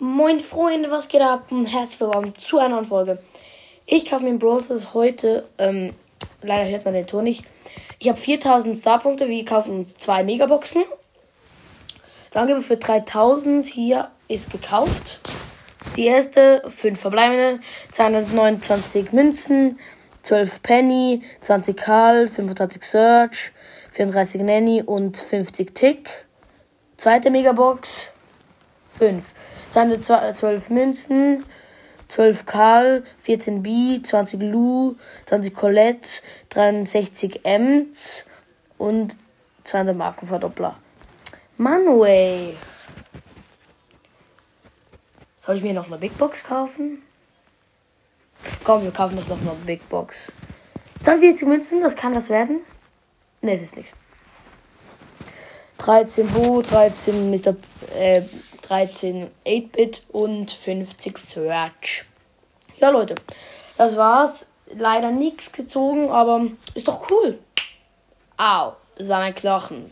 Moin Freunde, was geht ab? Herzlich willkommen zu einer neuen Folge. Ich kaufe mir Brawl Stars heute, ähm, leider hört man den Ton nicht. Ich habe 4000 Starpunkte, wir kaufen uns zwei Megaboxen. Danke für 3000, hier ist gekauft. Die erste, 5 verbleibende, 229 Münzen, 12 Penny, 20 Karl, 25 Search, 34 Nanny und 50 Tick. Zweite Megabox, 5. 12 Münzen, 12 Karl, 14 B, 20 Lou, 20 Colette, 63 Ems und 200 Markenverdoppler. Manuel. Soll ich mir noch eine Big Box kaufen? Komm, wir kaufen uns noch eine Big Box. 42 Münzen, das kann das werden? Ne, es ist nichts. 13 Bo, 13 Mr. Äh, 13 8-Bit und 50 Search. Ja, Leute, das war's. Leider nichts gezogen, aber ist doch cool. Au, das war mein Knochen.